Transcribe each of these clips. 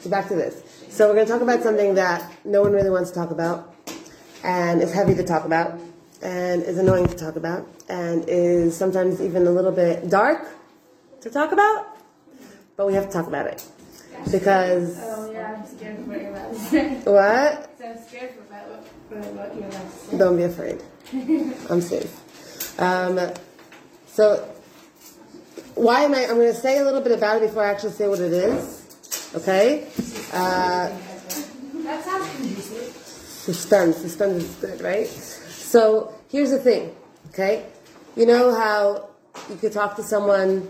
so back to this. So we're going to talk about something that no one really wants to talk about, and is heavy to talk about, and is annoying to talk about, and is sometimes even a little bit dark to talk about, but we have to talk about it. Because. Oh, yeah, I'm scared of what you're about to say. What? So I'm scared about what, what you're about to say. Don't be afraid. I'm safe. Um, so, why am I? I'm going to say a little bit about it before I actually say what it is. Okay? Uh, suspense. Suspense is good, right? So, here's the thing. Okay? You know how you could talk to someone.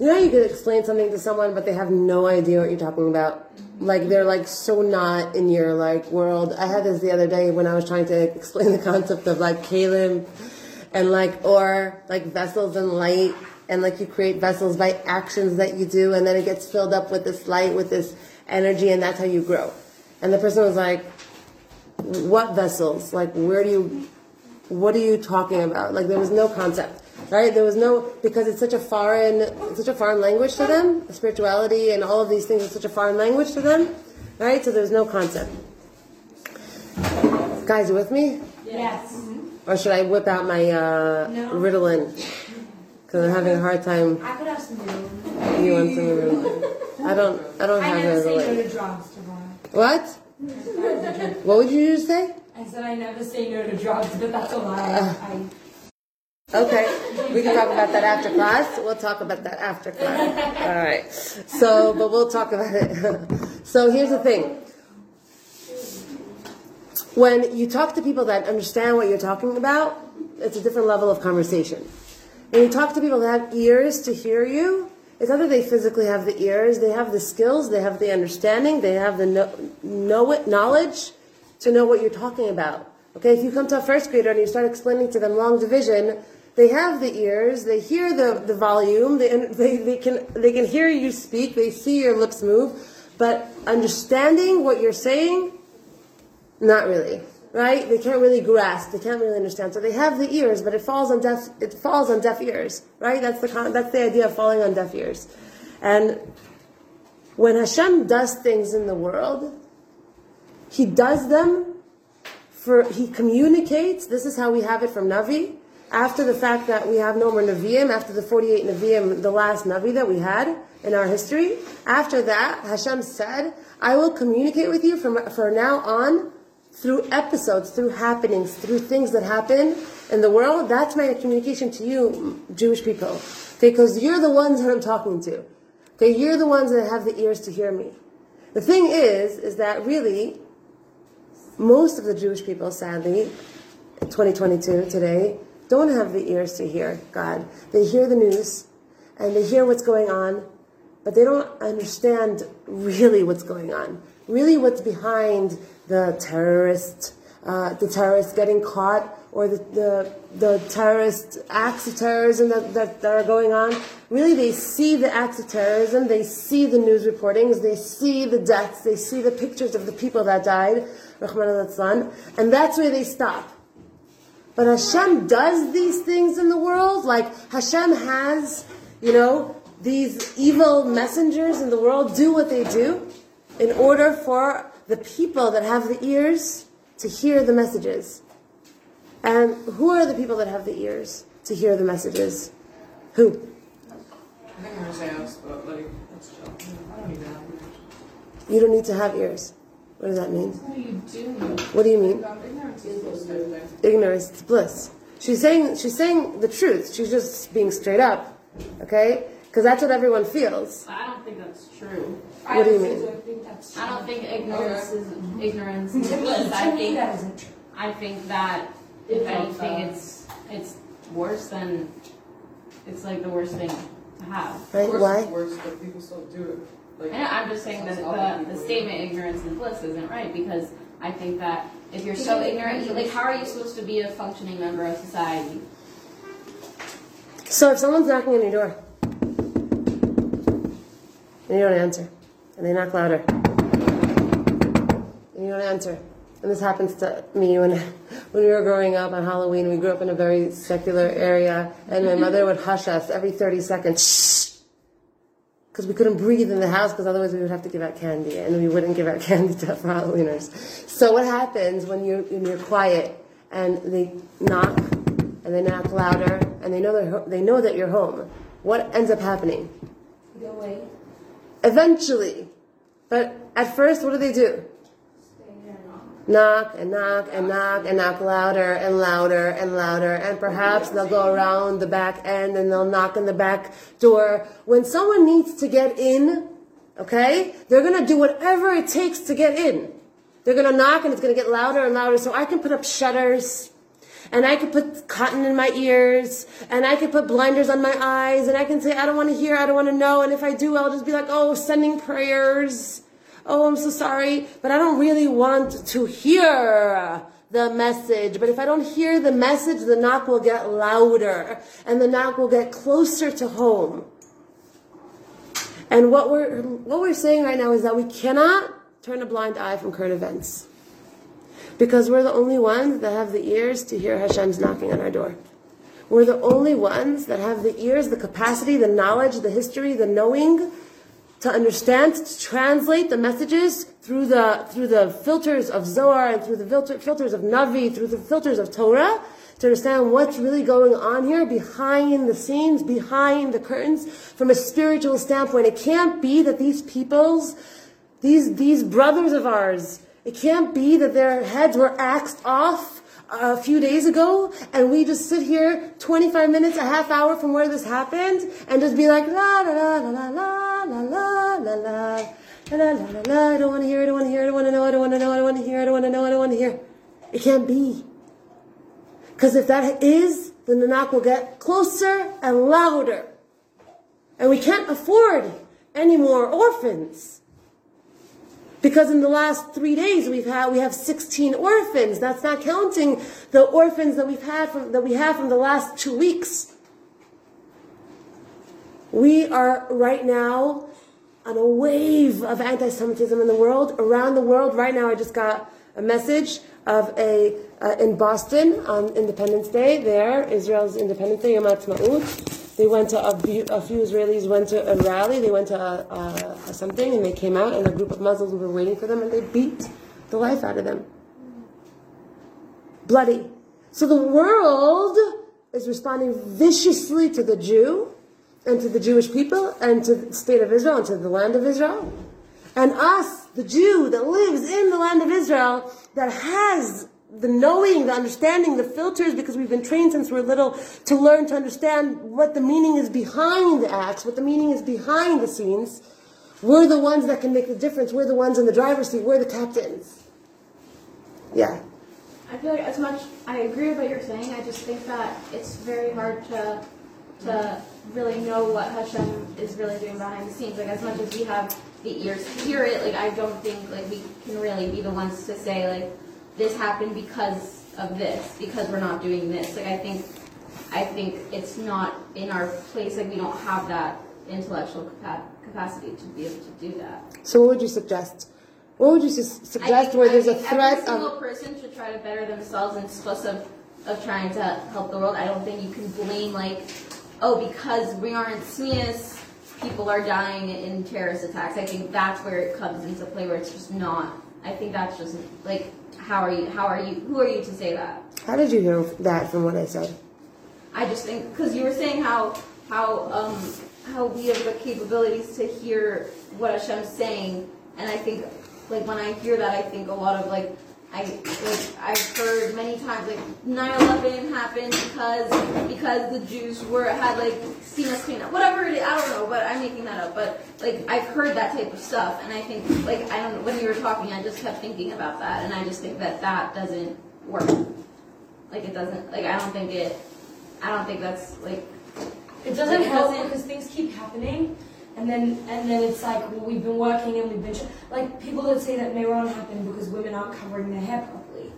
You know, you could explain something to someone, but they have no idea what you're talking about. Like they're like so not in your like world. I had this the other day when I was trying to explain the concept of like kalim, and like or like vessels and light, and like you create vessels by actions that you do, and then it gets filled up with this light, with this energy, and that's how you grow. And the person was like, "What vessels? Like where do you?" what are you talking about? Like there was no concept, right? There was no because it's such a foreign, such a foreign language to them. Spirituality and all of these things are such a foreign language to them, right? So there's no concept. Guys, you with me? Yes. Or should I whip out my uh, No. Ritalin? Because I'm having a hard time. I could have some room. You want some Ritalin? I don't. I don't I have never say no to drugs, Devon. What? What would you just say? I said I never say no to drugs, but that's a lie. Uh. I, Okay, we can talk about that after class. We'll talk about that after class. All right. So, but we'll talk about it. so here's the thing. When you talk to people that understand what you're talking about, it's a different level of conversation. When you talk to people that have ears to hear you, it's not that they physically have the ears, they have the skills, they have the understanding, they have the know, know it, knowledge to know what you're talking about. Okay, if you come to a first grader and you start explaining to them long division, they have the ears, they hear the, the volume, they, they, they, can, they can hear you speak, they see your lips move, but understanding what you're saying, not really, right? They can't really grasp. They can't really understand. So they have the ears, but it falls on deaf. It falls on deaf ears, right? That's the con- that's the idea of falling on deaf ears. And when Hashem does things in the world, He does them for He communicates. This is how we have it from Navi. After the fact that we have no more Naviim, after the 48 Naviim, the last Navi that we had in our history, after that, Hashem said, I will communicate with you from, from now on through episodes, through happenings, through things that happen in the world. That's my communication to you, Jewish people. Okay, because you're the ones that I'm talking to. Okay, you're the ones that have the ears to hear me. The thing is, is that really, most of the Jewish people, sadly, 2022 today, don't have the ears to hear God. They hear the news and they hear what's going on, but they don't understand really what's going on. Really, what's behind the terrorist, uh, the terrorists getting caught, or the, the, the terrorist acts of terrorism that, that, that are going on. Really, they see the acts of terrorism, they see the news reportings, they see the deaths, they see the pictures of the people that died, Rahman al and that's where they stop. But Hashem does these things in the world. Like Hashem has, you know, these evil messengers in the world do what they do in order for the people that have the ears to hear the messages. And who are the people that have the ears to hear the messages? Who? I think ourselves, but like, that's chill. I don't even have ears. You don't need to have ears. What does that mean? what do you do? What do you mean? Ignorance bliss ignorance is bliss. She's saying she's saying the truth. She's just being straight up, okay? Because that's what everyone feels. I don't think that's true. What do you mean? I think that's I don't think ignorance is ignorance is bliss. I To me, think that isn't true. I think that if anything, it's it's worse than it's like the worst thing to have. Right? Of course Why? it's worse, but people still do it. Like, I know, I'm just saying that the, the statement ignorance is bliss isn't right because I think that if you're so ignorant, you, like how are you supposed to be a functioning member of society? So if someone's knocking on your door and you don't answer, and they knock louder, and you don't answer, and this happens to me when when we were growing up on Halloween. We grew up in a very secular area, and my mother would hush us every thirty seconds. Shh. because we couldn't breathe in the house because otherwise we would have to give out candy and we wouldn't give out candy to for Halloweeners. So what happens when you're when you're quiet and they knock and they knock louder and they know they know that you're home? What ends up happening? Go away. Eventually, but at first, what do they do? knock and knock and knock and knock louder and louder and louder. And perhaps they'll go around the back end and they'll knock on the back door. When someone needs to get in okay they're going to do whatever it takes to get in. They're going to knock and it's going to get louder and louder. So i can put up shutters and I could put cotton in my ears, and I could put blinders on my eyes, and I can say, I don't want to hear, I don't want to know, and if I do, I'll just be like, oh, sending prayers oh, I'm so sorry, but I don't really want to hear the message. But if I don't hear the message, the knock will get louder and the knock will get closer to home. And what we're, what we're saying right now is that we cannot turn a blind eye from current events. Because we're the only ones that have the ears to hear Hashem's knocking on our door. We're the only ones that have the ears, the capacity, the knowledge, the history, the knowing to understand, to translate the messages through the through the filters of Zohar and through the filter, filters of Navi, through the filters of Torah, to understand what's really going on here behind the scenes, behind the curtains, from a spiritual standpoint. It can't be that these peoples, these these brothers of ours, it can't be that their heads were axed off a few days ago and we just sit here 25 minutes, a half hour from where this happened and just be like, la la la la la la la la la la la la la I don't want to hear, I don't want to hear, I don't want to know, I don't want to know, I don't want to hear, I don't want to know, I don't want to hear. It can't be. Because if that is, then the knock will get closer and louder. And we can't afford any more orphans. Because in the last three days we've had we have 16 orphans. That's not counting the orphans that we've had from that we have from the last two weeks. We are right now on a wave of anti-Semitism in the world. Around the world, right now, I just got a message of a uh, in Boston on Independence Day. There, Israel's Independence Day, Yom Ha'atzmaut. They went to a, a, few Israelis went to a rally. They went to a, a, something, and they came out, and a group of Muslims were waiting for them, and they beat the life out of them. Bloody. So the world is responding viciously to the Jew and to the Jewish people and to the state of Israel and to the land of Israel. And us, the Jew that lives in the land of Israel, that has the knowing, the understanding, the filters, because we've been trained since we're little to learn to understand what the meaning is behind the acts, what the meaning is behind the scenes. We're the ones that can make the difference. We're the ones in the driver's seat. We're the captains. Yeah. I feel like as much I agree with what you're saying, I just think that it's very hard to to really know what Hashem is really doing behind the scenes. Like as much as we have the ears to hear it, like I don't think like we can really be the ones to say like this happened because of this, because we're not doing this. Like I think I think it's not in our place. Like we don't have that intellectual capa- capacity to be able to do that. So what would you suggest? What would you su- suggest where there's a threat every single of person should try to better themselves in supposed of of trying to help the world. I don't think you can blame like oh, because we aren't SMEIS, people are dying in terrorist attacks. I think that's where it comes into play, where it's just not. I think that's just like, how are you? How are you? Who are you to say that? How did you hear that from what I said? I just think because you were saying how how um how we have the capabilities to hear what Hashem's saying, and I think like when I hear that, I think a lot of like I like I've heard many times like 9/11 happened because because the Jews were had like seen us clean up. Whatever it is I don't know but I'm making that up. But like I've heard that type of stuff and I think like I don't know when you were talking I just kept thinking about that and I just think that that doesn't work. Like it doesn't like I don't think it I don't think that's like it doesn't help because things keep happening and then and then it's like well we've been working and we've been like people that say that Meron happened because women aren't covering their hair properly.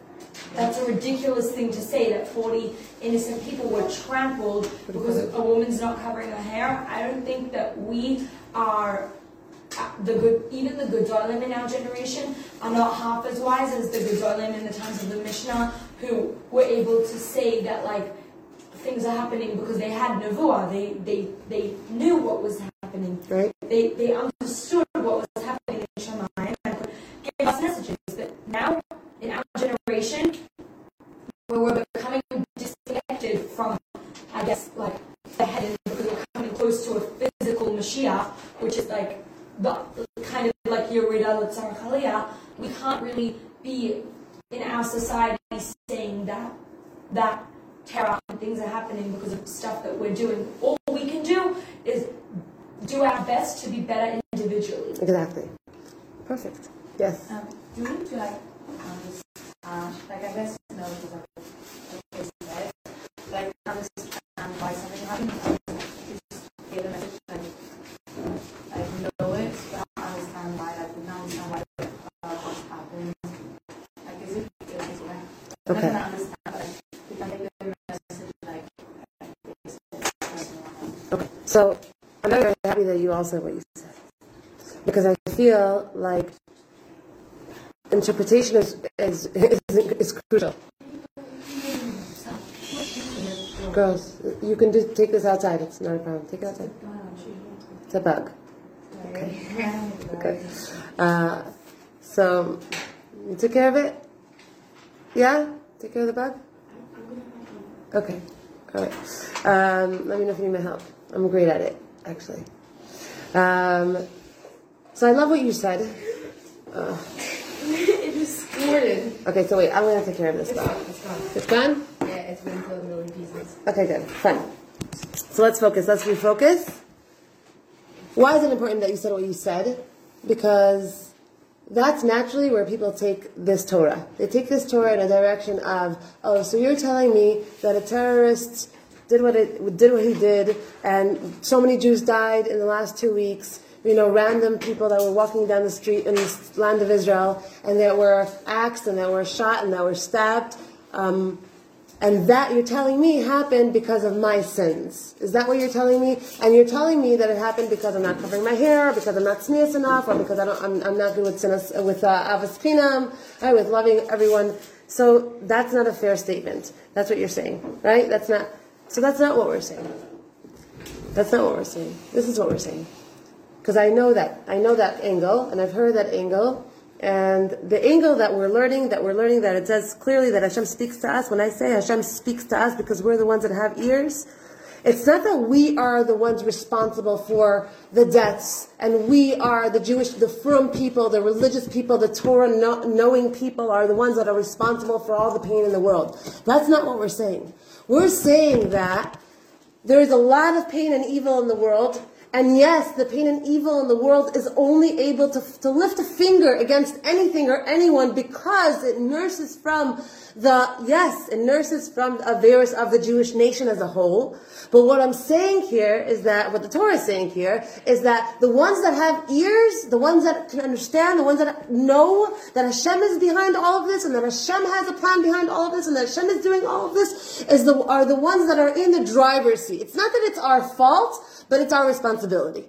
That's a ridiculous thing to say that 40 innocent people were trampled because a woman's not covering her hair. I don't think that we are uh, the good, even the Gedolim in our generation are not half as wise as the Gedolim in the times of the Mishnah, who were able to say that like things are happening because they had nevuah, they they they knew what was happening happening. Right? They they understood what was happening in Shamayim and give us messages. But now, in our generation, where we're becoming disconnected from, I guess, like the head, because we're coming close to a physical Mashiach, which is like the kind of like Yerida L'Tzar Chaliyah, we can't really be in our society saying that that terror and things are happening because of stuff that we're doing. All we can do is do our best to be better individually. Exactly. Perfect. Yes. Um, do we need to like, um, uh, like I guess no, because of said, like understand why something happened, just get a message like, like know it, but understand why, like we don't understand why uh, what's happened. Like is it is it like I'm Okay. understand, but we can the message like. Okay. So I'm very happy that you all said what you said. Because I feel like interpretation is is, is, is crucial. Girls, you can just take this outside. It's not a problem. Take it outside. It's a bug. Okay. Uh, so, you took care of it? Yeah? Take care of the bug? Okay. All right. Um, let me know if you need my help. I'm great at it, actually. Um, so I love what you said. Uh, it just squirted. okay, so wait, I'm gonna take care of this bug. It's gone. It's gone? Yeah, it's been killed a million pieces. Okay, good. Fine. So let's focus. Let's refocus. Why is it important that you said what you said? Because that's naturally where people take this Torah. They take this Torah in a direction of, oh, so you're telling me that a terrorist did what it did what he did, and so many Jews died in the last two weeks. You know, random people that were walking down the street in the land of Israel, and that were axed, and that were shot, and that were stabbed. Um, and that you're telling me happened because of my sins. Is that what you're telling me? And you're telling me that it happened because I'm not covering my hair, or because I'm not sneeze enough, or because I don't, I'm, I'm not good with sinas, with uh, avos pinam, right, with loving everyone. So that's not a fair statement. That's what you're saying, right? That's not. So that's not what we're saying. That's not what we're saying. This is what we're saying. Because I know that. I know that angle, and I've heard that angle. And the angle that we're learning, that we're learning that it says clearly that Hashem speaks to us. When I say Hashem speaks to us because we're the ones that have ears, it's not that we are the ones responsible for the deaths, and we are the Jewish, the frum people, the religious people, the Torah kno- knowing people are the ones that are responsible for all the pain in the world. That's not what we're saying. We're saying that there is a lot of pain and evil in the world. And yes, the pain and evil in the world is only able to, to lift a finger against anything or anyone because it nurses from the, yes, nurses from the virus of the Jewish nation as a whole. But what I'm saying here is that, what the Torah is saying here, is that the ones that have ears, the ones that can understand, the ones that know that Hashem is behind all of this, and that Hashem has a plan behind all of this, and that Hashem is doing all of this, is the, are the ones that are in the driver's seat. It's not that it's our fault, but it's our responsibility.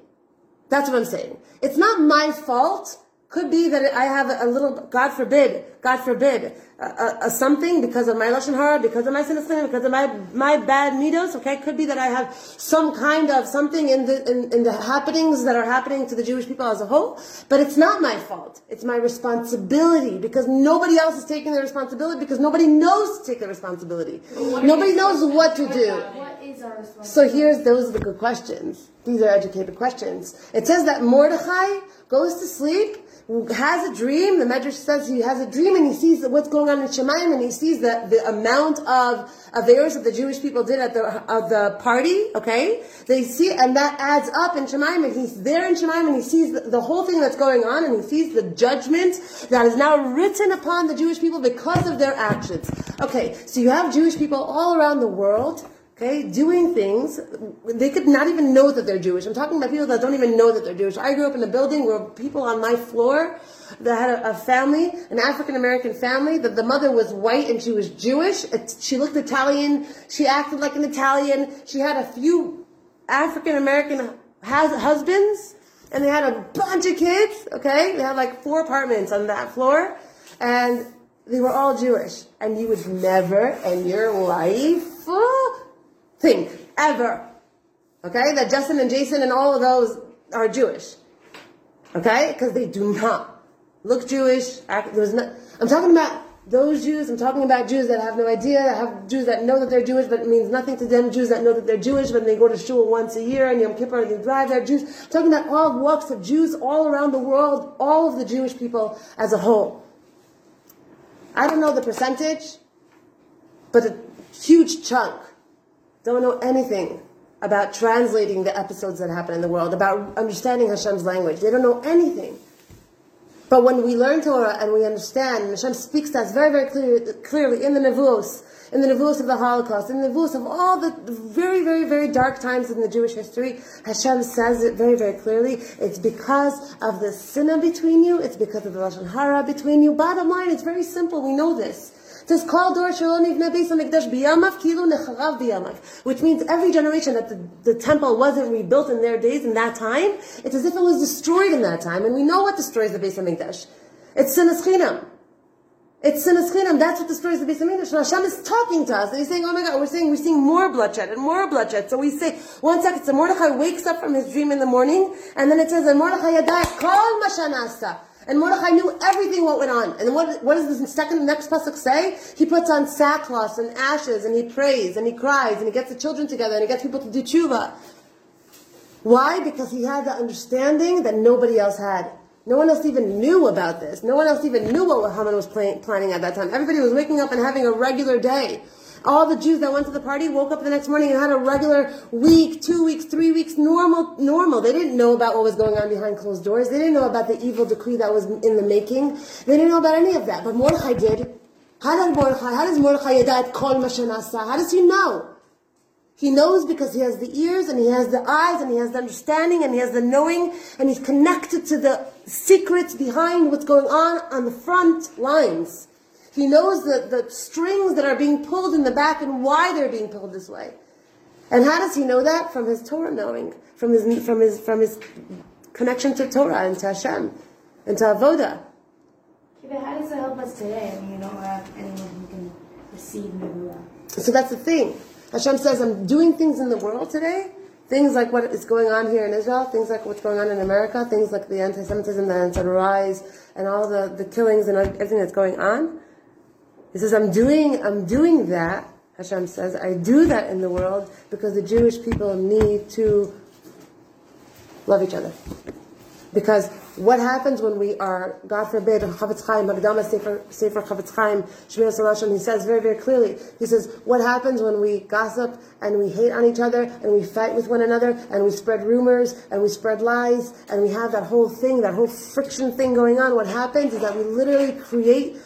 That's what I'm saying. It's not my fault. Could be that I have a little, God forbid, God forbid, a, a, something because of my lashon hara, because of my sinner, because of my my bad midos. Okay, could be that I have some kind of something in the in, in the happenings that are happening to the Jewish people as a whole. But it's not my fault. It's my responsibility because nobody else is taking the responsibility because nobody knows to take the responsibility. Nobody knows what to do. What is our responsibility? So here's those are the good questions. These are educated questions. It says that Mordechai goes to sleep, has a dream. The Medrash says he has a dream and he sees what's going on in Shemaim and he sees the, the amount of averos that the Jewish people did at the of the party. Okay, they see and that adds up in Shemaim and he's there in Shemaim and he sees the, the whole thing that's going on and he sees the judgment that is now written upon the Jewish people because of their actions. Okay, so you have Jewish people all around the world okay, doing things. They could not even know that they're Jewish. I'm talking about people that don't even know that they're Jewish. I grew up in a building where people on my floor that had a, a family, an African American family, that the mother was white and she was Jewish. It, she looked Italian. She acted like an Italian. She had a few African American husbands. And they had a bunch of kids, okay? They had like four apartments on that floor. And they were all Jewish. And you would never in your life think ever, okay, that Justin and Jason and all of those are Jewish. Okay? Because they do not look Jewish. There's not, I'm talking about those Jews. I'm talking about Jews that have no idea, that have Jews that know that they're Jewish, but it means nothing to them. Jews that know that they're Jewish, but they go to shul once a year and Yom Kippur and they drive their Jews. I'm talking about all walks of Jews all around the world, all of the Jewish people as a whole. I don't know the percentage, but a huge chunk don't know anything about translating the episodes that happen in the world, about understanding Hashem's language. They don't know anything. But when we learn Torah and we understand, Hashem speaks to us very, very clear, clearly in the Nevuos, in the Nevuos of the Holocaust, in the Nevuos of all the very, very, very dark times in the Jewish history, Hashem says it very, very clearly. It's because of the sinna between you, it's because of the Lashon Hara between you. Bottom line, it's very simple, we know this. Dor. Which means every generation that the, the temple wasn't rebuilt in their days, in that time, it's as if it was destroyed in that time. And we know what destroys the beis hamikdash. It's sinas chinam. It's sinas chinam. That's what destroys the beis hamikdash. And Hashem is talking to us, and He's saying, "Oh my God, we're saying we're seeing more bloodshed and more bloodshed." So we say, one second. So Mordechai wakes up from his dream in the morning, and then it says, "And Mordechai yadai kol mashanasa." And Mordechai knew everything what went on. And what, what does the second next pasuk say? He puts on sackcloth and ashes, and he prays, and he cries, and he gets the children together, and he gets people to do tshuva. Why? Because he had the understanding that nobody else had. No one else even knew about this. No one else even knew what Haman was plan- planning at that time. Everybody was waking up and having a regular day. All the Jews that went to the party woke up the next morning and had a regular week, two weeks, three weeks, normal, normal. They didn't know about what was going on behind closed doors. They didn't know about the evil decree that was in the making. They didn't know about any of that. But Mordechai did. How does Mordechai, how does Mordechai yadat call mashanasa? How does he know? He knows because he has the ears and he has the eyes and he has the understanding and he has the knowing and he's connected to the secrets behind what's going on on the front lines. He knows the, the strings that are being pulled in the back and why they're being pulled this way. And how does he know that? From his Torah knowing, from his, from his, from his connection to Torah and to Hashem and to Avoda. But how does it help us today? I mean, you don't have anyone who can receive Nebuah. So that's the thing. Hashem says, I'm doing things in the world today. Things like what is going on here in Israel, things like what's going on in America, things like the anti-Semitism that's on rise, and all the, the killings and everything that's going on. He says, I'm doing, I'm doing that, Hashem says, I do that in the world because the Jewish people need to love each other. Because what happens when we are, God forbid, Chofetz Chaim, Magdama Sefer, Sefer Chofetz Chaim, Shmiras Halashon, he says very, very clearly, he says, what happens when we gossip and we hate on each other and we fight with one another and we spread rumors and we spread lies and we have that whole thing, that whole friction thing going on, what happens is that we literally create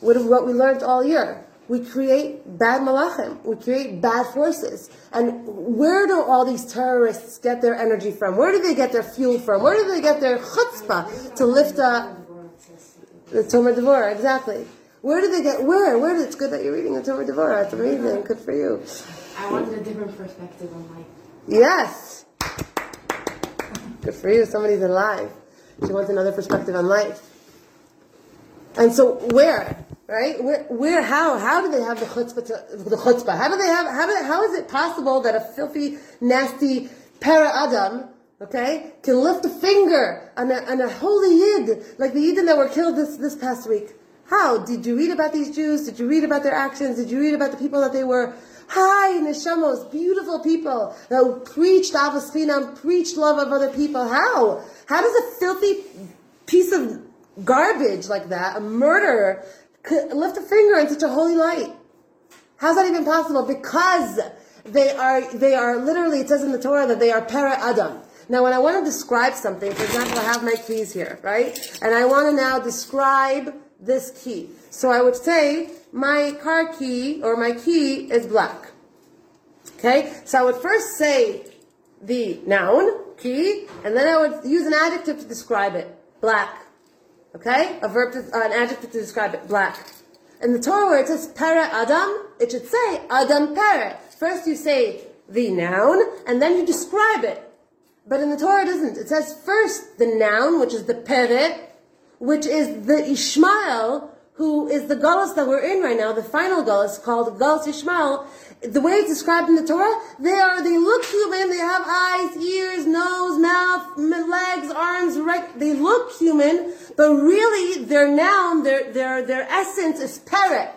what, what we learned all year. We create bad malachim. We create bad forces. And where do all these terrorists get their energy from? Where do they get their fuel from? Where do they get their chutzpah to lift up the Tomer Devorah? Exactly. Where do they get, where? Where? It's good that you're reading the Tomer Devorah. It's amazing. Good for you. I wanted a different perspective on life. Yes. Good for you. Somebody's alive. She wants another perspective on life. And so where? Right? Where, where, how, how do they have the chutzpah, to, the chutzpah? How do they have, how, how is it possible that a filthy, nasty para Adam, okay, can lift a finger on a, on a holy Yid, like the Yidden that were killed this, this past week? How? Did you read about these Jews? Did you read about their actions? Did you read about the people that they were? Hi, neshamos, beautiful people that preached avos preached love of other people. How? How does a filthy piece of garbage like that, a murderer, could lift a finger in such a holy light? How's that even possible? Because they are, they are literally, it says in the Torah that they are para Adam. Now, when I want to describe something, for example, I have my keys here, right? And I want to now describe this key. So I would say my car key or my key is black. Okay? So I would first say the noun, key, and then I would use an adjective to describe it. Black. Okay? A verb, to, uh, an adjective to describe it. Black. In the Torah where it says para Adam, it should say Adam para. First you say the noun, and then you describe it. But in the Torah it doesn't. It says first the noun, which is the pere, which is the Ishmael, who is the Gullus that we're in right now, the final Gullus called Gullus Ishmael, the way it's described in the Torah, they are, they look human, they have eyes, ears, nose, mouth, legs, arms, right, they look human, but really their noun, their, their, their essence is peret,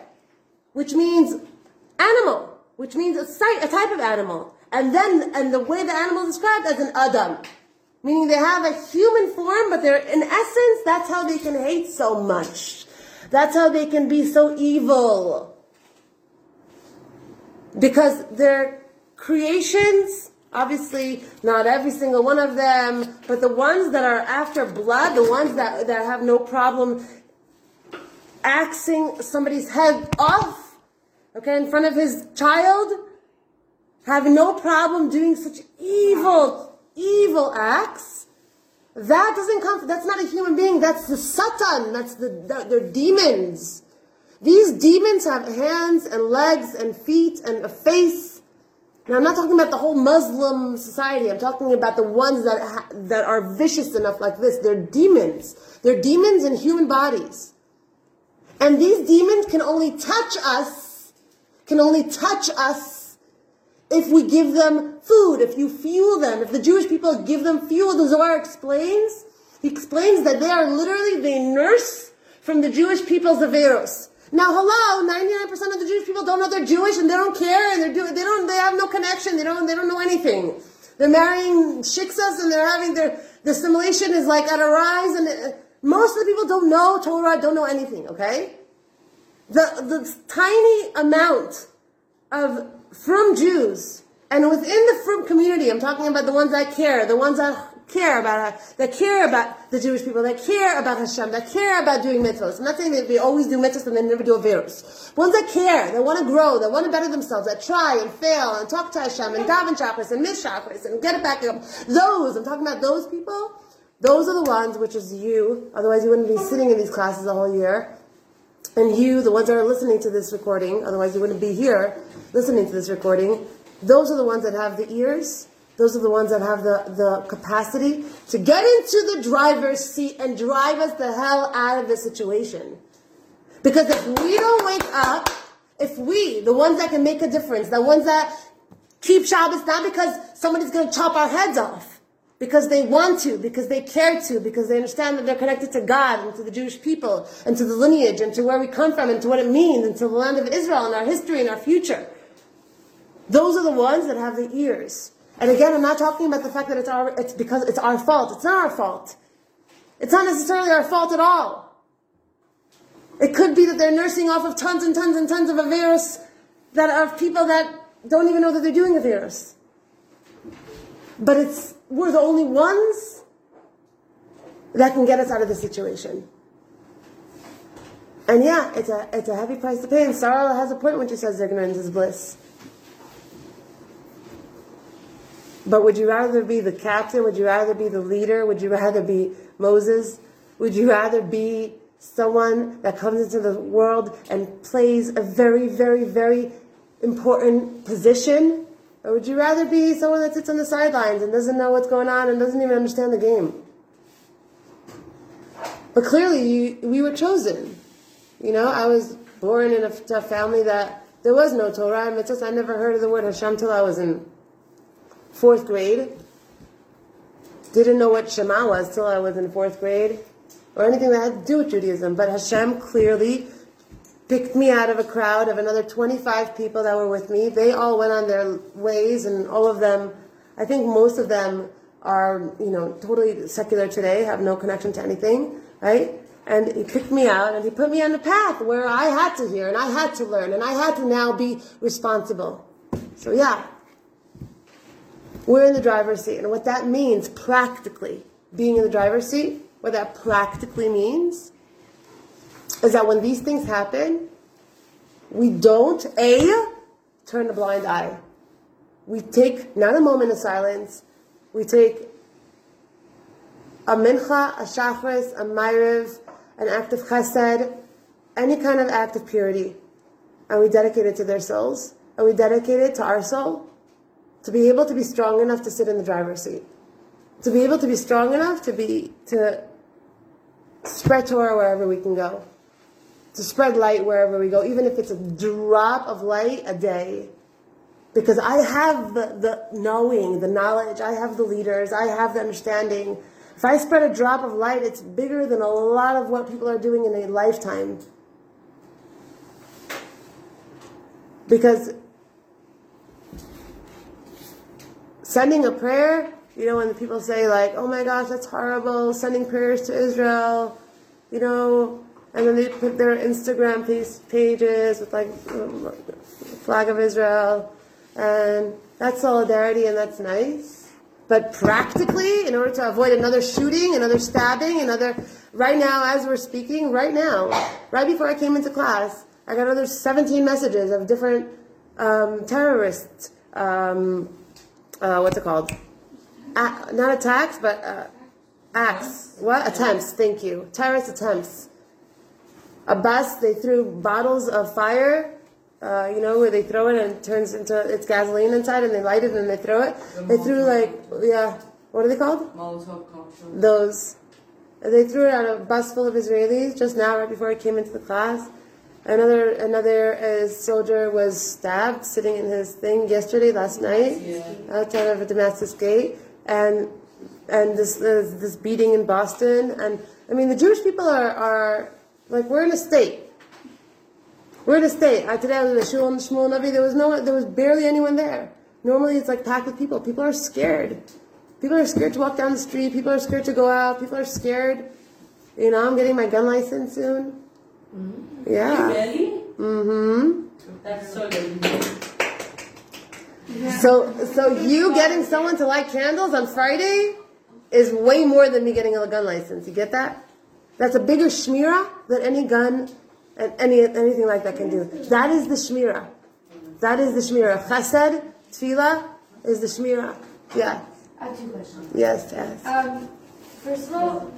which means animal, which means a, site, a type of animal. And then, and the way the animal is described as an Adam. Meaning they have a human form, but they're, in essence, that's how they can hate so much. That's how they can be so evil. Because they're creations, obviously not every single one of them, but the ones that are after blood, the ones that, that have no problem axing somebody's head off, okay, in front of his child, have no problem doing such evil, evil acts. That doesn't come, that's not a human being, that's the Satan, that's the, the they're demons. These demons have hands and legs and feet and a face. Now, I'm not talking about the whole Muslim society. I'm talking about the ones that ha- that are vicious enough like this. They're demons. They're demons in human bodies. And these demons can only touch us, can only touch us if we give them food, if you fuel them, if the Jewish people give them fuel. The Zohar explains, he explains that they are literally, they nurse from the Jewish people's Averos. Now, hello, 99% of the Jewish people don't know they're Jewish and they don't care and they're doing, they don't, they have no connection, they don't, they don't know anything. They're marrying shiksas and they're having their, the assimilation is like at a rise and uh, most of the people don't know Torah, don't know anything, okay? The, the tiny amount of frum Jews and within the frum community, I'm talking about the ones that care, the ones that care about that care about the Jewish people, that care about Hashem, that care about doing mitzvahs. I'm not saying that we always do mitzvahs and then never do averos. Ones that care, that want to grow, that want to better themselves, that try and fail and talk to Hashem and daven shachris and miss shachris and get it back up. Those, I'm talking about those people. Those are the ones, which is you. Otherwise, you wouldn't be sitting in these classes the whole year. And you, the ones that are listening to this recording, otherwise you wouldn't be here listening to this recording, those are the ones that have the ears. Those are the ones that have the, the capacity to get into the driver's seat and drive us the hell out of the situation. Because if we don't wake up, if we, the ones that can make a difference, the ones that keep Shabbos, not because somebody's going to chop our heads off, because they want to, because they care to, because they understand that they're connected to God and to the Jewish people and to the lineage and to where we come from and to what it means and to the land of Israel and our history and our future. Those are the ones that have the ears. And again, I'm not talking about the fact that it's our, it's because it's our fault. It's not our fault. It's not necessarily our fault at all. It could be that they're nursing off of tons and tons and tons of averos that are people that don't even know that they're doing averos. But it's we're the only ones that can get us out of the situation. And yeah, it's a it's a heavy price to pay. And Sarah has a point when she says they're ignorance is bliss. But would you rather be the captain? Would you rather be the leader? Would you rather be Moses? Would you rather be someone that comes into the world and plays a very, very, very important position? Or would you rather be someone that sits on the sidelines and doesn't know what's going on and doesn't even understand the game? But clearly, we were chosen. You know, I was born in a, to a family that there was no Torah and mitzvahs. I never heard of the word Hashem till I was in fourth grade. Didn't know what Shema was till I was in fourth grade, or anything that had to do with Judaism. But Hashem clearly picked me out of a crowd of another 25 people that were with me. They all went on their ways, and all of them, I think most of them are, you know, totally secular today, have no connection to anything, right? And he picked me out and he put me on the path where I had to hear and I had to learn and I had to now be responsible. So yeah, we're in the driver's seat. And what that means practically, being in the driver's seat, what that practically means is that when these things happen, we don't, A, turn a blind eye. We take not a moment of silence, we take a mincha, a shachris, a ma'ariv, an act of chesed, any kind of act of purity, and we dedicate it to their souls, and we dedicate it to our soul, to be able to be strong enough to sit in the driver's seat, to be able to be strong enough to be to spread Torah wherever we can go. to spread light wherever we go, even if it's a drop of light a day. Because I have the, the knowing, the knowledge, I have the leaders, I have the understanding. If I spread a drop of light, it's bigger than a lot of what people are doing in a lifetime. Because sending a prayer, you know, when people say, like, oh my gosh, that's horrible, sending prayers to Israel, you know, and then they put their Instagram pages with like flag of Israel, and that's solidarity and that's nice. But practically, in order to avoid another shooting, another stabbing, another, right now, as we're speaking, right now, right before I came into class, I got another 17 messages of different um, terrorists, um, uh, what's it called? A- not attacks, but uh, acts. What? Attempts, thank you. Terrorist attempts. A bus, they threw bottles of fire, uh, you know, where they throw it and it turns into, it's gasoline inside and they light it and they throw it. They threw like, yeah, what are they called? Molotov cocktail. Those. They threw it at a bus full of Israelis just now, right before I came into the class. Another another uh, soldier was stabbed sitting in his thing yesterday, last night, outside of a Damascus Gate, and and this uh, this beating in Boston. And I mean, the Jewish people are are like we're in a state. We're in a state. Uh, today I was at the shul in Shmuel Navi. There was no, there was barely anyone there. Normally it's like packed with people. People are scared. People are scared to walk down the street. People are scared to go out. People are scared. You know, I'm getting my gun license soon. Yeah. Really? Mm-hmm. That's so good. So, so you getting someone to light candles on Friday is way more than me getting a gun license. You get that? That's a bigger shmira than any gun and any anything like that can do. That is the shmira. That is the shmira. Chesed, tefillah is the shmira. Yeah. I have two questions. Yes. Yes. Um, first of all,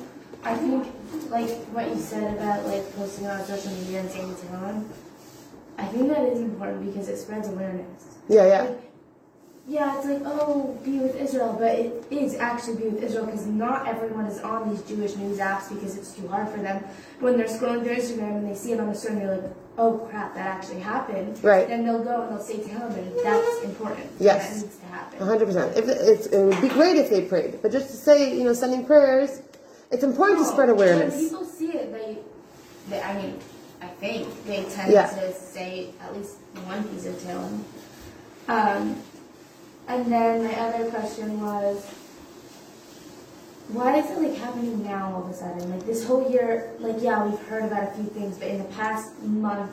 I think like what you said about like posting on social media and saying Tehillim, I think that is important because it spreads awareness. Yeah. Yeah. Like, yeah, it's like oh, be with Israel, but it is actually be with Israel because not everyone is on these Jewish news apps because it's too hard for them. When they're scrolling through Instagram and they see it on the screen, they're like, oh crap, that actually happened. Right. Then they'll go and they'll say to him, and that's important. Yes. That needs to happen. Hundred percent. If it's, it would be great if they prayed, but just to say, you know, sending prayers, it's important to spread awareness. When awareness. people see it, they, they I mean, I think they tend Yeah. to say at least one piece of Tehillim. Um, and then my other question was, why is it like happening now all of a sudden? Like this whole year, like yeah, we've heard about a few things, but in the past month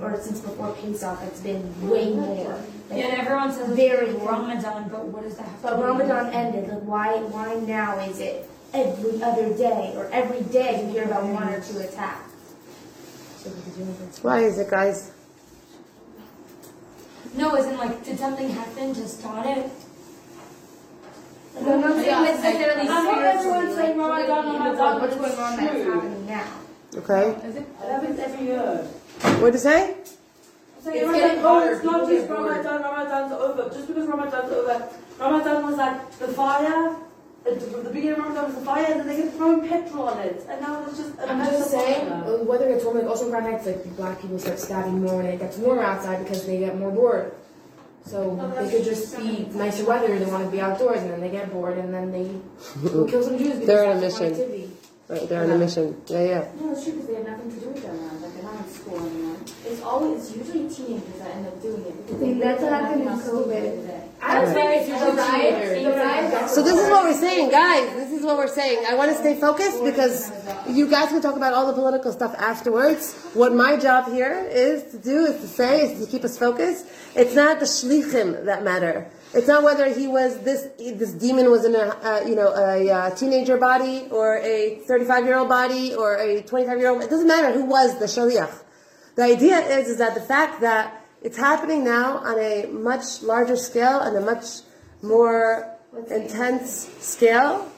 or since before Pesach, it's been way more. Like, Yeah, and everyone says Very it's good. Ramadan, but what does that have to but do with Ramadan anything? ended. Like, why? Why now is it every other day or every day you hear about one or two attacks? Why is it, guys? No, isn't like, did something happen Just start it? Like, I'm not saying Yeah, necessarily I'm not spiritually, everyone like, saying Ramadan, putting in Ramadan, what's going on that's happening now. Okay. Is it? It happens every year. What'd you say? So It's it's getting like, harder, oh, it's not just get. Ramadan, Ramadan's over. Just because Ramadan's over, Ramadan was like the fire. At the the beginning of Ramadan was the fire, and then they kept throwing petrol on it, and now it's just a I'm mess just of saying, fire. uh, whether it's warm, like also around nights, like black people start stabbing more and it gets warmer outside because they get more bored. So they could just be nicer weather, they want to be outdoors, and then they get bored, and then they kill some Jews because They're on a mission. Right, they're on a mission. Yeah, yeah. No, it's true because they have nothing to do with them now. Like they're not in school anymore. It's always it's usually teenagers that end up doing it because they that's what happened in else to do COVID. with the day. I don't think it's usually The riots- teenagers. the riots- So this is what we're saying, guys. This is what we're saying. I want to stay focused because you guys can talk about all the political stuff afterwards. What my job here is to do is to say is to keep us focused. It's not the shlichim that matter. It's not whether he was this this demon was in a uh, you know a uh, teenager body or a 35 year old body or a 25 year old. It doesn't matter who was the shaliach. The idea is is that the fact that it's happening now on a much larger scale and a much more intense scale.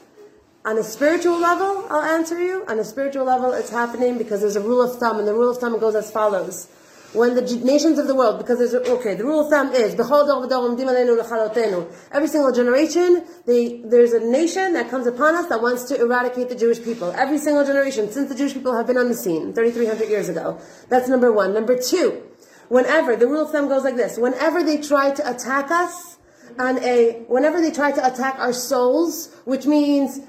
On a spiritual level, I'll answer you. On a spiritual level, it's happening because there's a rule of thumb, and the rule of thumb goes as follows. when the nations of the world, because there's, okay, the rule of thumb is, every single generation, they, there's a nation that comes upon us that wants to eradicate the Jewish people. Every single generation, since the Jewish people have been on the scene, 3,300 years ago. That's number one. Number two, whenever, the rule of thumb goes like this, whenever they try to attack us, on a, whenever they try to attack our souls, which means,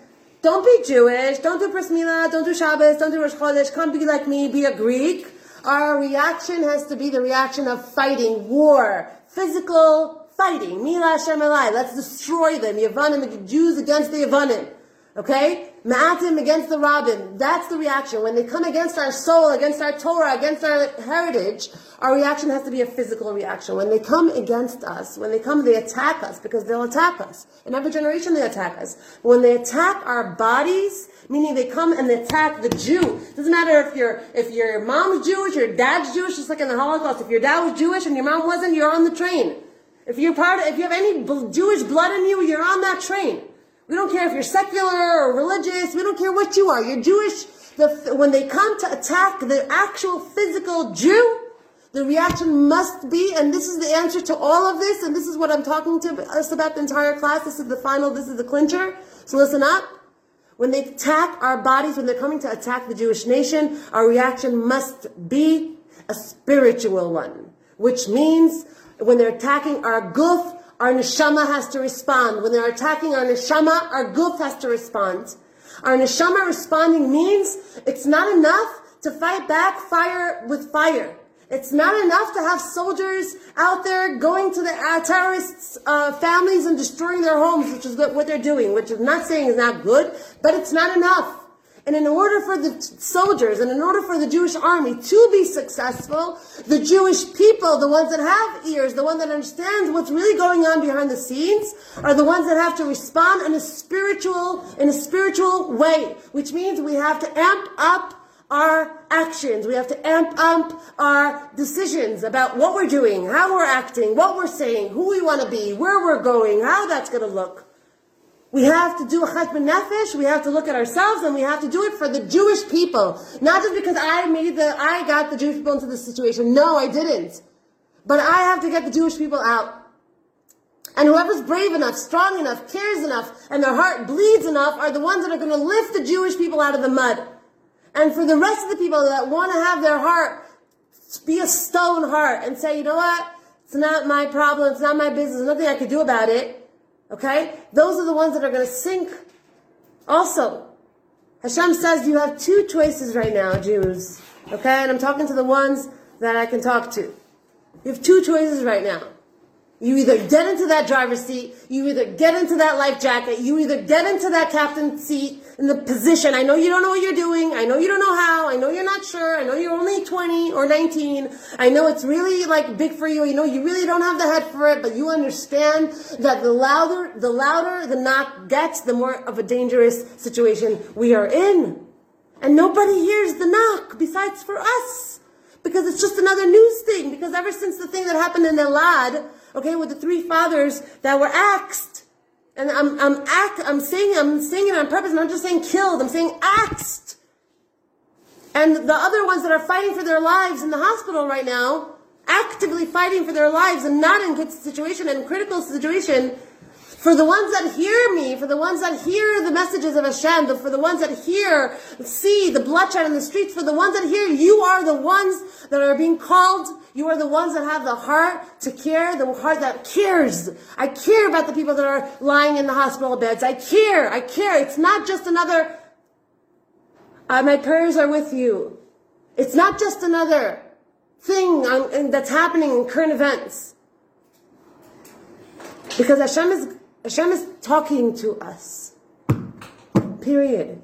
don't be Jewish, don't do Bris Milah, don't do Shabbos, don't do Rosh Chodesh, come be like me, be a Greek. Our reaction has to be the reaction of fighting, war, physical fighting. Mila Hashem let's destroy them. Yavanim, the Jews against the Yavanim. Okay? Ma'atim against the Rabbin. That's the reaction. When they come against our soul, against our Torah, against our heritage, our reaction has to be a physical reaction. When they come against us, when they come, they attack us because they'll attack us. In every generation, they attack us. When they attack our bodies, meaning they come and they attack the Jew. Doesn't matter if your if your mom's Jewish, your dad's Jewish, just like in the Holocaust. If your dad was Jewish and your mom wasn't, you're on the train. If you're part, of, if you have any Jewish blood in you, you're on that train. We don't care if you're secular or religious. We don't care what you are. You're Jewish. The, when they come to attack the actual physical Jew, the reaction must be, and this is the answer to all of this, and this is what I'm talking to us about the entire class. This is the final, this is the clincher. So listen up. When they attack our bodies, when they're coming to attack the Jewish nation, our reaction must be a spiritual one, which means when they're attacking our guf, our neshama has to respond. When they're attacking our neshama, our guf has to respond. Our neshama responding means it's not enough to fight back fire with fire. It's not enough to have soldiers out there going to the uh, terrorists' uh, families and destroying their homes, which is what they're doing, which I'm not saying is not good, but it's not enough. And in order for the soldiers and in order for the Jewish army to be successful, the Jewish people, the ones that have ears, the one that understands what's really going on behind the scenes, are the ones that have to respond in a spiritual, in a spiritual way, which means we have to amp up our actions. We have to amp up our decisions about what we're doing, how we're acting, what we're saying, who we want to be, where we're going, how that's going to look. We have to do a cheshbon nefesh. We have to look at ourselves, and we have to do it for the Jewish people. Not just because I made the, I got the Jewish people into this situation. No, I didn't. But I have to get the Jewish people out. And whoever's brave enough, strong enough, cares enough, and their heart bleeds enough are the ones that are going to lift the Jewish people out of the mud. And for the rest of the people that want to have their heart be a stone heart and say, you know what? It's not my problem. It's not my business. There's nothing I can do about it. Okay? Those are the ones that are going to sink. Also, Hashem says you have two choices right now, Jews. Okay? And I'm talking to the ones that I can talk to. You have two choices right now. You either get into that driver's seat, you either get into that life jacket, you either get into that captain's seat in the position. I know you don't know what you're doing. I know you don't know how. I know you're not sure. I know you're only 20 or 19. I know it's really like big for you. You know you really don't have the head for it, but you understand that the louder, the louder the knock gets, the more of a dangerous situation we are in. And nobody hears the knock besides for us. Because it's just another news thing. Because ever since the thing that happened in Elad, okay, with the three fathers that were axed, and I'm I'm act I'm saying I'm saying it on purpose, I'm just saying killed, I'm saying axed. And the other ones that are fighting for their lives in the hospital right now, actively fighting for their lives and not in good situation and critical situation, for the ones that hear me, for the ones that hear the messages of Hashem, for the ones that hear, see the bloodshed in the streets, for the ones that hear, you are the ones that are being called. You are the ones that have the heart to care, the heart that cares. I care about the people that are lying in the hospital beds. I care. I care. It's not just another, uh, my prayers are with you. It's not just another thing on, that's happening in current events. Because Hashem is, Hashem is talking to us. Period.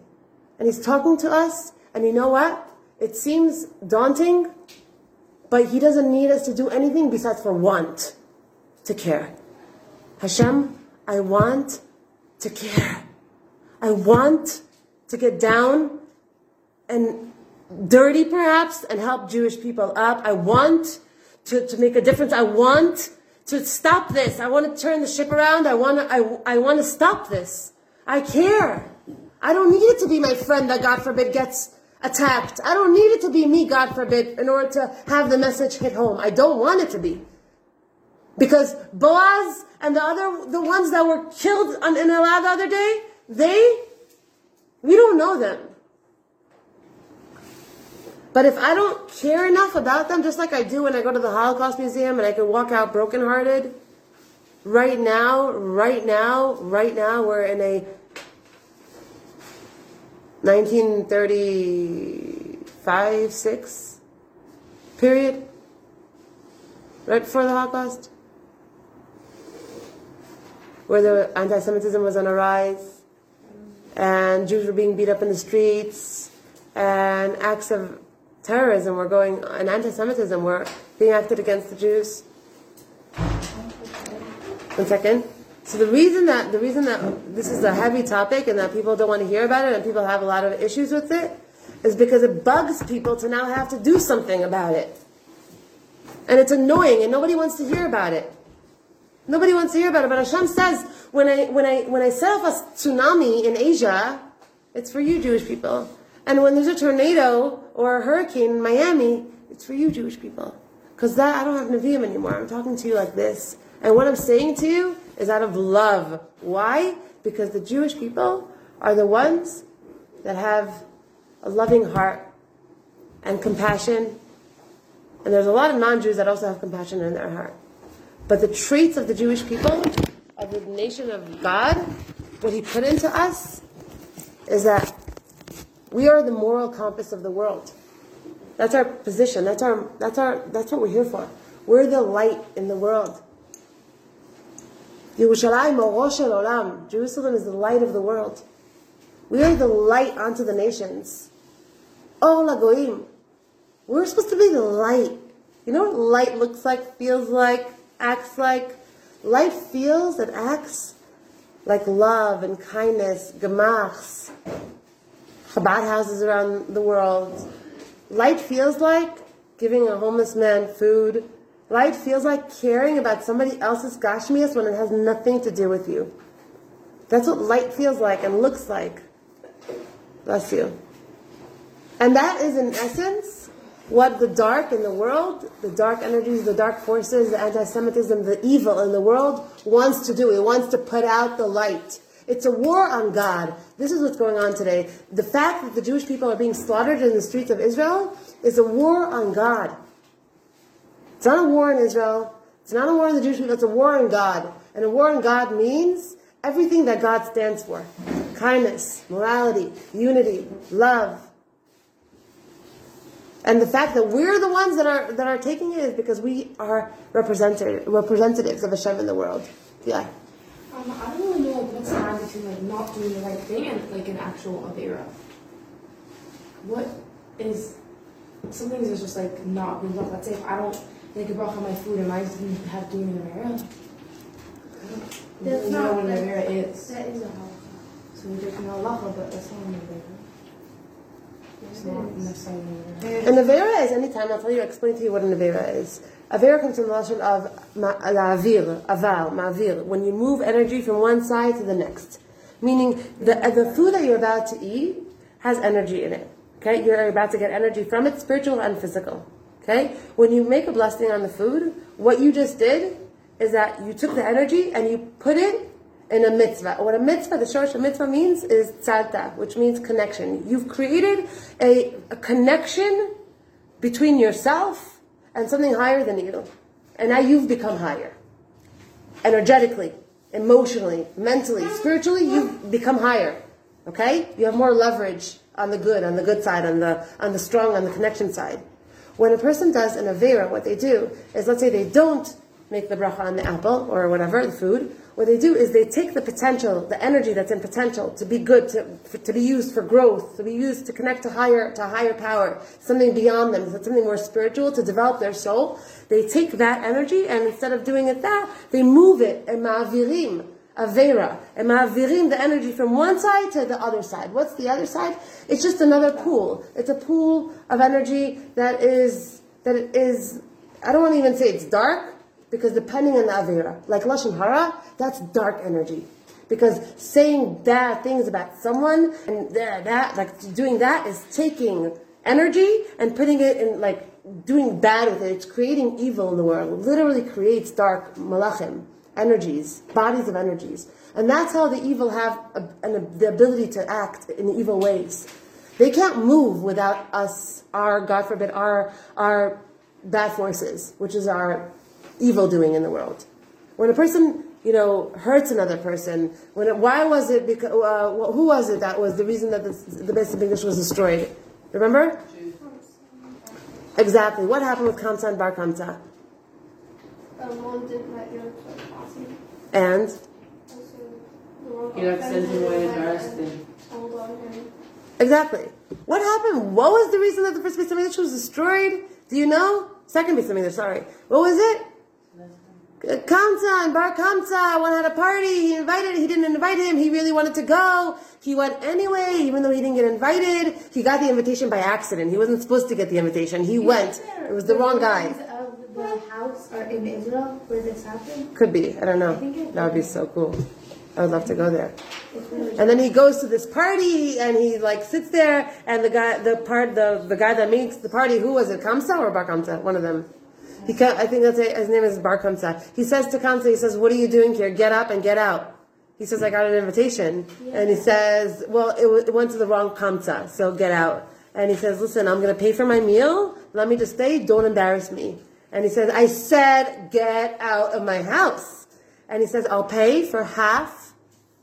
And He's talking to us, and you know what? It seems daunting, but He doesn't need us to do anything besides for want to care. Hashem, I want to care. I want to get down and dirty perhaps and help Jewish people up. I want to, to make a difference. I want to stop this. I want to turn the ship around. I want to, I, I want to stop this. I care. I don't need it to be my friend that God forbid gets attacked. I don't need it to be me, God forbid, in order to have the message hit home. I don't want it to be. Because Boaz and the other, the ones that were killed on, in Elad the other day, they, we don't know them. But if I don't care enough about them, just like I do when I go to the Holocaust Museum and I can walk out brokenhearted, right now, right now, right now, we're in a 1935 6 period, right before the Holocaust, where the anti Semitism was on a rise, and Jews were being beat up in the streets, and acts of terrorism were going, and anti Semitism were being acted against the Jews. One second. So the reason that the reason that this is a heavy topic and that people don't want to hear about it and people have a lot of issues with it is because it bugs people to now have to do something about it. And it's annoying and nobody wants to hear about it. Nobody wants to hear about it. But Hashem says when I when I when I set off a tsunami in Asia, it's for you Jewish people. And when there's a tornado or a hurricane in Miami, it's for you Jewish people. Because that I don't have Nevi'im anymore. I'm talking to you like this. And what I'm saying to you is out of love. Why? Because the Jewish people are the ones that have a loving heart and compassion. And there's a lot of non Jews that also have compassion in their heart. But the traits of the Jewish people, of the nation of God, what He put into us, is that we are the moral compass of the world. That's our position. That's our that's our that's what we're here for. We're the light in the world. Jerusalem is the light of the world. We are the light unto the nations. Oh Lagoim. We're supposed to be the light. You know what light looks like, feels like, acts like? Light feels and acts like love and kindness, gemachs, Chabad houses around the world. Light feels like giving a homeless man food. Light feels like caring about somebody else's gashmias when it has nothing to do with you. That's what light feels like and looks like. Bless you. And that is, in essence, what the dark in the world, the dark energies, the dark forces, the anti Semitism, the evil in the world wants to do. It wants to put out the light. It's a war on God. This is what's going on today. The fact that the Jewish people are being slaughtered in the streets of Israel is a war on God. It's not a war in Israel. It's not a war on the Jewish people. It's a war on God. And a war on God means everything that God stands for kindness, morality, unity, love. And the fact that we're the ones that are that are taking it is because we are representative, representatives of Hashem in the world. Yeah. Um, I don't really know what's the line between like not doing the right thing and like an actual avera. What is some things is just like not being bracha. Let's say if I don't make a bracha on my food, am I just have doing an avera? I don't That's really not- know what an avera is. That is a halacha. So we're taking halacha, but that's not an avera. It's not necessarily avera. Is anytime, I'll tell you, explain to you what an Avera is. Avera comes from the Lashon of ma- avir, aval, ma'avir, when you move energy from one side to the next. Meaning, the, uh, the food that you're about to eat has energy in it. Okay? You're about to get energy from it, spiritual and physical. Okay? When you make a blessing on the food, what you just did is that you took the energy and you put it in a mitzvah. What a mitzvah, the short mitzvah means is tzavta, which means connection. You've created a, a connection between yourself and something higher than you. And now you've become higher. Energetically, emotionally, mentally, spiritually, you've become higher. Okay? You have more leverage on the good, on the good side, on the on the strong, on the connection side. When a person does an avera, what they do is let's say they don't make the bracha on the apple or whatever, the food, what they do is they take the potential, the energy that's in potential to be good, to, for, to be used for growth, to be used to connect to higher, to higher power, something beyond them, something more spiritual, to develop their soul. They take that energy and instead of doing it that, they move it, and ma'avirim, avera, ma'avirim the energy from one side to the other side. What's the other side? It's just another pool. It's a pool of energy that is, that is, I don't want to even say it's dark, because depending on the Avera, like Lashon Hara, that's dark energy. Because saying bad things about someone and that, like doing that is taking energy and putting it in like doing bad with it. It's creating evil in the world. It literally creates dark malachim, energies, bodies of energies. And that's how the evil have a, an, the ability to act in evil ways. They can't move without us, our, God forbid, our, our bad forces, which is our evil doing in the world. When a person, you know, hurts another person, when it, why was it, because, uh, who was it that was the reason that the, the Beis Hamikdash was destroyed? Remember? Exactly. What happened with Kamsa and Bar Kamsa? Um, one didn't let your foot pass him. And? Also, the world He got got sent offended away embarrassed him. told on him. Exactly. What happened? What was the reason that the first Beis Hamikdash was destroyed? Do you know? Second Beis Hamikdash, sorry. What was it? Kamsa and Bar Kamsa one had a party. He invited. He didn't invite him. He really wanted to go. He went anyway, even though he didn't get invited. He got the invitation by accident. He wasn't supposed to get the invitation. He went. It was the wrong guy. Of the house are in Israel where this happened. Could be. I don't know. I That would be so cool. I would love to go there. And then he goes to this party and he like sits there and the guy the part the the guy that makes the party who was it Kamsa or Bar Kamsa one of them he I think that's it, his name is Bar Kamsa he says to Kamsa he says what are you doing here? Get up and get out. He says I got an invitation. And he says well it, w- it went to the wrong Kamsa so get out. And he says listen I'm gonna pay for my meal. Let me just stay. Don't embarrass me. And he says I said get out of my house. And he says I'll pay for half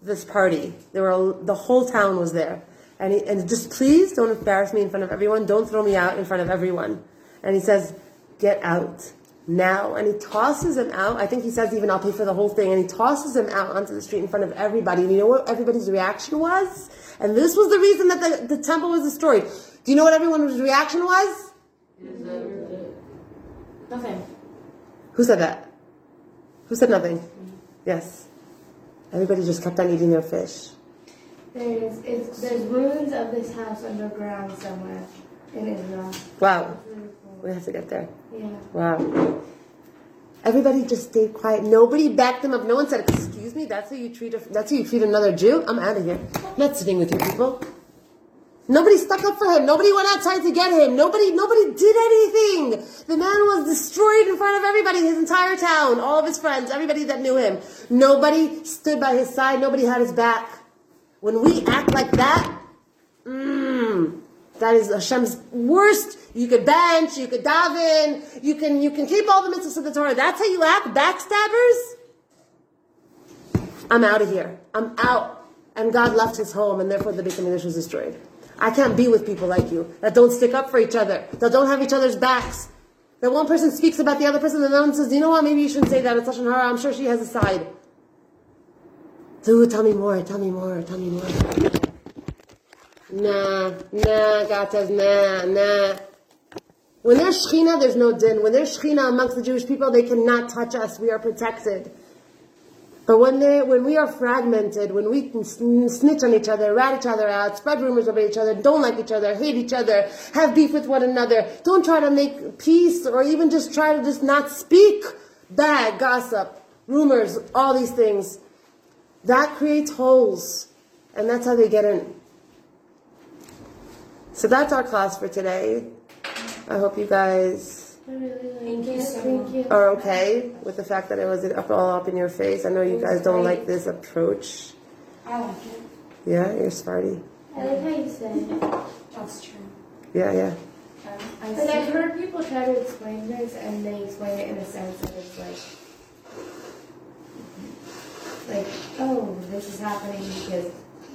this party. There were the whole town was there, and he, and just please don't embarrass me in front of everyone. Don't throw me out in front of everyone. And he says, "Get out now!" And he tosses him out. I think he says even, "I'll pay for the whole thing." And he tosses him out onto the street in front of everybody. And you know what everybody's reaction was? And this was the reason that the, the temple was destroyed. Do you know what everyone's reaction was? Nothing. Who said that? Who said nothing? Yes. Everybody just kept on eating their fish. There's it's, there's ruins of this house underground somewhere in Israel. Wow. Really cool. We have to get there. Wow. Everybody just stayed quiet. Nobody backed them up. No one said, "Excuse me, that's how you treat a, that's how you treat another Jew." I'm out of here. I'm not sitting with you people. Nobody stuck up for him. Nobody went outside to get him. Nobody nobody did anything. The man was destroyed in front of everybody, his entire town, all of his friends, everybody that knew him. Nobody stood by his side. Nobody had his back. When we act like that, mmm, that is Hashem's worst. You could bench, you could daven, you can you can keep all the mitzvahs of the Torah. That's how you act, backstabbers. I'm out of here. I'm out. And God left His home, and therefore the Beit Hamikdash was destroyed. I can't be with people like you that don't stick up for each other, that don't have each other's backs. That one person speaks about the other person, and the other one says, "You know what? Maybe you shouldn't say that. It's lashon hara. I'm sure she has a side." Dude, tell me more. Tell me more. Tell me more. Nah, nah, God says, nah, nah. When there's Shechina, there's no din. When there's Shechina amongst the Jewish people, they cannot touch us. We are protected. But when they, when we are fragmented, when we can snitch on each other, rat each other out, spread rumors about each other, don't like each other, hate each other, have beef with one another, don't try to make peace or even just try to just not speak bad gossip, rumors, all these things. That creates holes, and that's how they get in. So that's our class for today. I hope you guys I really like Thank you Thank you. are okay with the fact that it was up all up in your face. I know you guys don't like this approach. I like it. Yeah, you're smarty. I like how you say it. That's true. Yeah, yeah. Um, I Because I've heard people try to explain this and they explain it in a sense that it's like, like, oh, this is happening because,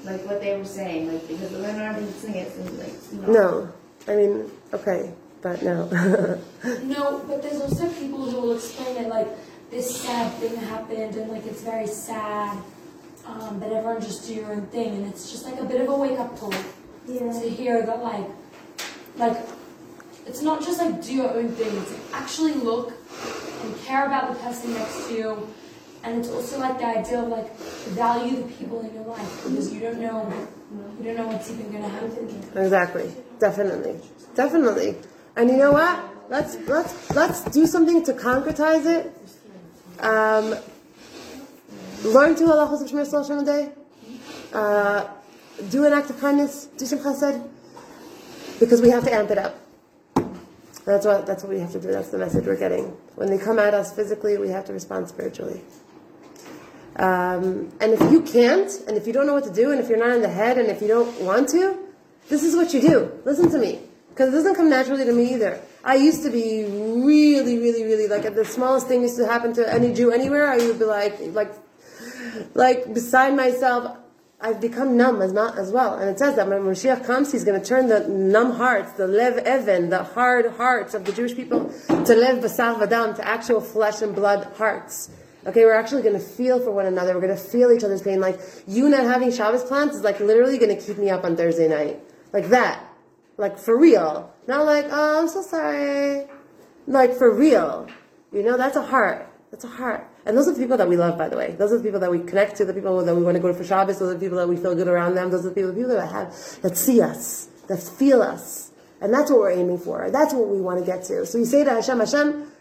like what they were saying, like because the women aren't listening it, so like, you. No, I mean, okay, but no. No, but there's also people who will explain it like this sad thing happened and like it's very sad. Um, but everyone just do your own thing and it's just like a bit of a wake up call Yeah. to hear that like like it's not just like do your own thing, it's like actually look and care about the person next to you. And it's also like the idea of like value the people in your life because you don't know you don't know what's even gonna happen. exactly. Definitely. Definitely. And you know what? Let's let's let's do something to concretize it. Um, Learn two halachos of Shmiras Halashon a day. Uh, do an act of kindness. Do some chesed. Because we have to amp it up. That's what that's what we have to do. That's the message we're getting. When they come at us physically, we have to respond spiritually. Um, and if you can't, and if you don't know what to do, and if you're not in the head, and if you don't want to, this is what you do. Listen to me, because it doesn't come naturally to me either. I used to be really, really, really like the smallest thing used to happen to any Jew anywhere. I would be like, like, like beside myself. I've become numb as, not, as well. And it says that when Mashiach comes, he's going to turn the numb hearts, the lev even, the hard hearts of the Jewish people, to lev basar vadam, to actual flesh and blood hearts. Okay, we're actually going to feel for one another. We're going to feel each other's pain. Like, you not having Shabbos plans is like literally going to keep me up on Thursday night. Like that. Like for real. Not like, oh, I'm so sorry. Like for real. You know, that's a heart. That's a heart. And those are the people that we love, by the way. Those are the people that we connect to, the people that we want to go to for Shabbos, those are the people that we feel good around them, those are the people, the people that have, that see us, that feel us. And that's what we're aiming for. That's what we want to get to. So you say to Hashem, Hashem,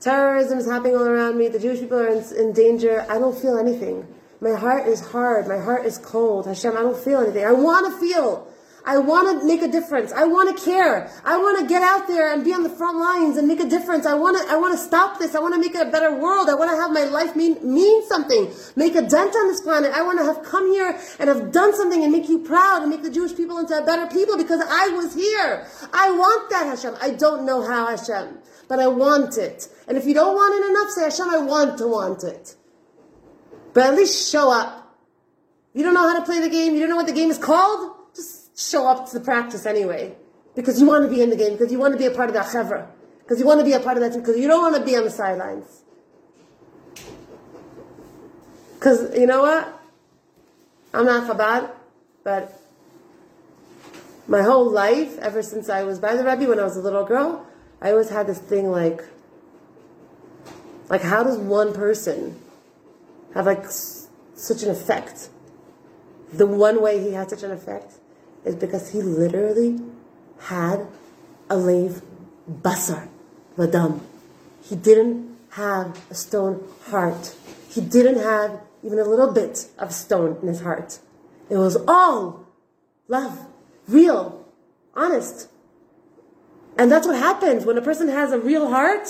terrorism is happening all around me, the Jewish people are in, in danger, I don't feel anything. My heart is hard, my heart is cold. Hashem, I don't feel anything. I want to feel. I want to make a difference. I want to care. I want to get out there and be on the front lines and make a difference. I want to, I want to stop this. I want to make it a better world. I want to have my life mean, mean something. Make a dent on this planet. I want to have come here and have done something and make you proud and make the Jewish people into a better people because I was here. I want that, Hashem. I don't know how, Hashem, but I want it. And if you don't want it enough, say, Hashem, I want to want it. But at least show up. You don't know how to play the game. You don't know what the game is called just show up to the practice anyway. Because you want to be in the game, because you want to be a part of that chevra. Because you want to be a part of that team, because you don't want to be on the sidelines. Because, you know what? I'm not Chabad, but my whole life, ever since I was by the Rebbe when I was a little girl, I always had this thing like, like how does one person have like s- such an effect? The one way he had such an effect is because he literally had a lev basar, vadam. He didn't have a stone heart. He didn't have even a little bit of stone in his heart. It was all love, real, honest. And that's what happens when a person has a real heart.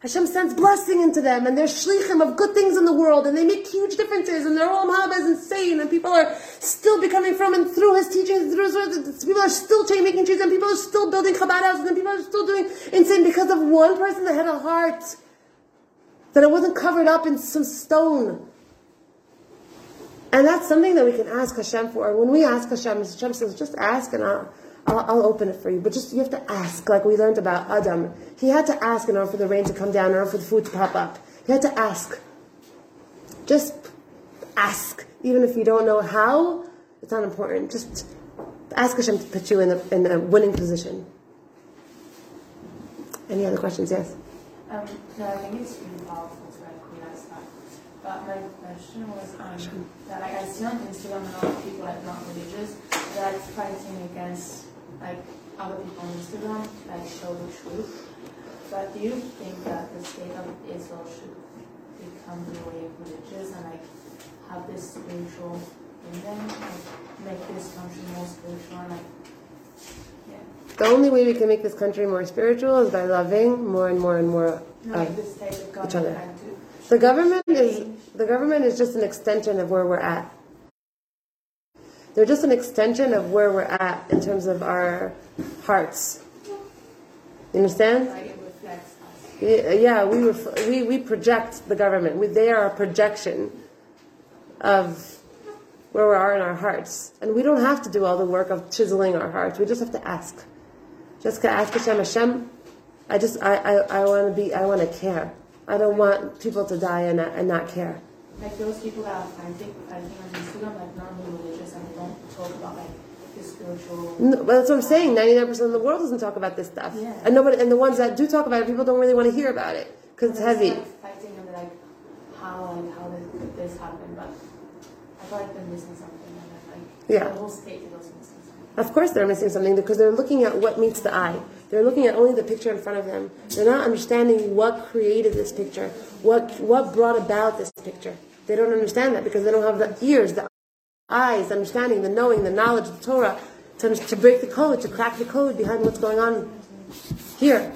Hashem sends blessing into them, and they're shlichim of good things in the world, and they make huge differences, and their olam haba is insane, and people are still becoming frum and through his teachings, through his, people are still making trees, and people are still building Chabad houses, and people are still doing insane because of one person that had a heart that it wasn't covered up in some stone. And that's something that we can ask Hashem for. When we ask Hashem, Hashem says, just ask and I'll, I'll, I'll open it for you. But just, you have to ask, like we learned about Adam. He had to ask in order for the rain to come down, in order for the food to pop up. He had to ask. Just ask. Even if you don't know how, it's not important. Just ask Hashem to put you in a, in a winning position. Any other questions? Yes? Um, no, I think it's really powerful to like realize that. But my question was um, that like I see on Instagram a lot of people like not religious that like fighting against like other people on Instagram like show the truth. But do you think that the state of Israel should become the way of religious and like have this spiritual in them, like make this country more spiritual and like yeah. The only way we can make this country more spiritual is by loving more and more and more No, of like state of each other. government like to The government is the government is just an extension of where we're at. They're just an extension of where we're at in terms of our hearts. You understand? Yeah, we, ref- we we project the government. We, they are a projection of where we are in our hearts, and we don't have to do all the work of chiseling our hearts. We just have to ask. Just to ask Hashem, Hashem. I just I I, I want to be. I want to care. I don't want people to die and and not care. Like those people that are fighting, fighting on Instagram, like not religious and don't talk about like the spiritual. No, but that's what I'm saying. Ninety-nine percent of the world doesn't talk about this stuff, Yeah. and nobody, and the ones that do talk about it, people don't really want to hear about it because it's heavy. Like, fighting and they're like, how like how did this happen? But I feel like they're missing something, and that, like Yeah. the whole state is also missing something. Of course, they're missing something because they're looking at what meets the eye. They're looking at only the picture in front of them. They're not understanding what created this picture, what what brought about this picture. They don't understand that because they don't have the ears, the eyes, the understanding, the knowing, the knowledge of the Torah to, to break the code, to crack the code behind what's going on here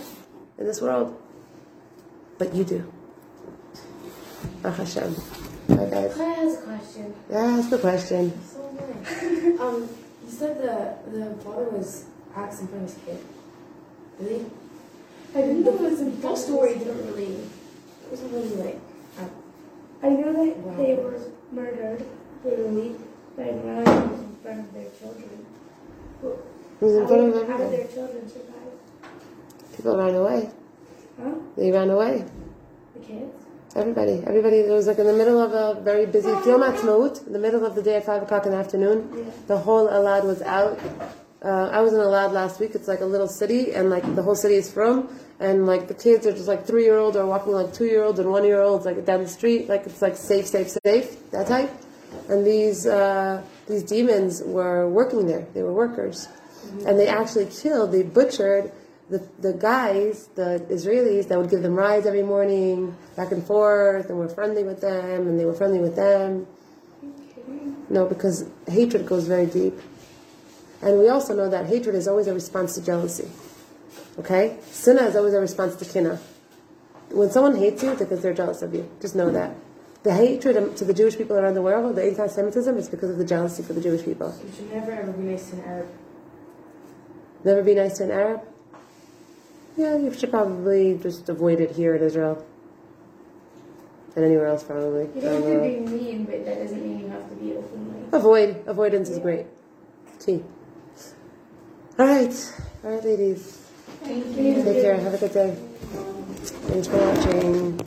in this world. But you do. Baruch Hashem. Hi guys. Claire has a question. Yeah, ask the question. So annoying. um, you said the the father was acts in front of his kid. Really? I didn't know it was The full a story didn't really. It wasn't really like. I know that Wow. they were murdered, literally, but I didn't realize it was in front of their children. Was in front of how did their children survive? People ran away. Huh? They ran away. The kids? Everybody, everybody. It was like in the middle of a very busy Yom Ha'atzmaut, in the middle of the day at five o'clock in the afternoon. Yeah. The whole Elad was out. Uh, I was in Elad last week. It's like a little city, and like the whole city is frum, and like the kids are just like three year olds are walking like two year olds and one year olds like down the street, like it's like safe, safe, safe that type. And these uh, these demons were working there. They were workers, and they actually killed. They butchered the the guys, the Israelis that would give them rides every morning, back and forth, and were friendly with them, and they were friendly with them. No, because hatred goes very deep. And we also know that hatred is always a response to jealousy. Okay? Sinna is always a response to kina. When someone hates you, it's because they're jealous of you. Just know that. The hatred to the Jewish people around the world, the anti Semitism, is because of the jealousy for the Jewish people. You should never ever be nice to an Arab. Never be nice to an Arab? Yeah, you should probably just avoid it here in Israel. And anywhere else, probably. You don't have to be mean, but that doesn't mean you have to be openly. Avoid. Avoidance is great. Key. All right. All right, ladies. Thank you. Take care. Have a good day. Thanks for watching.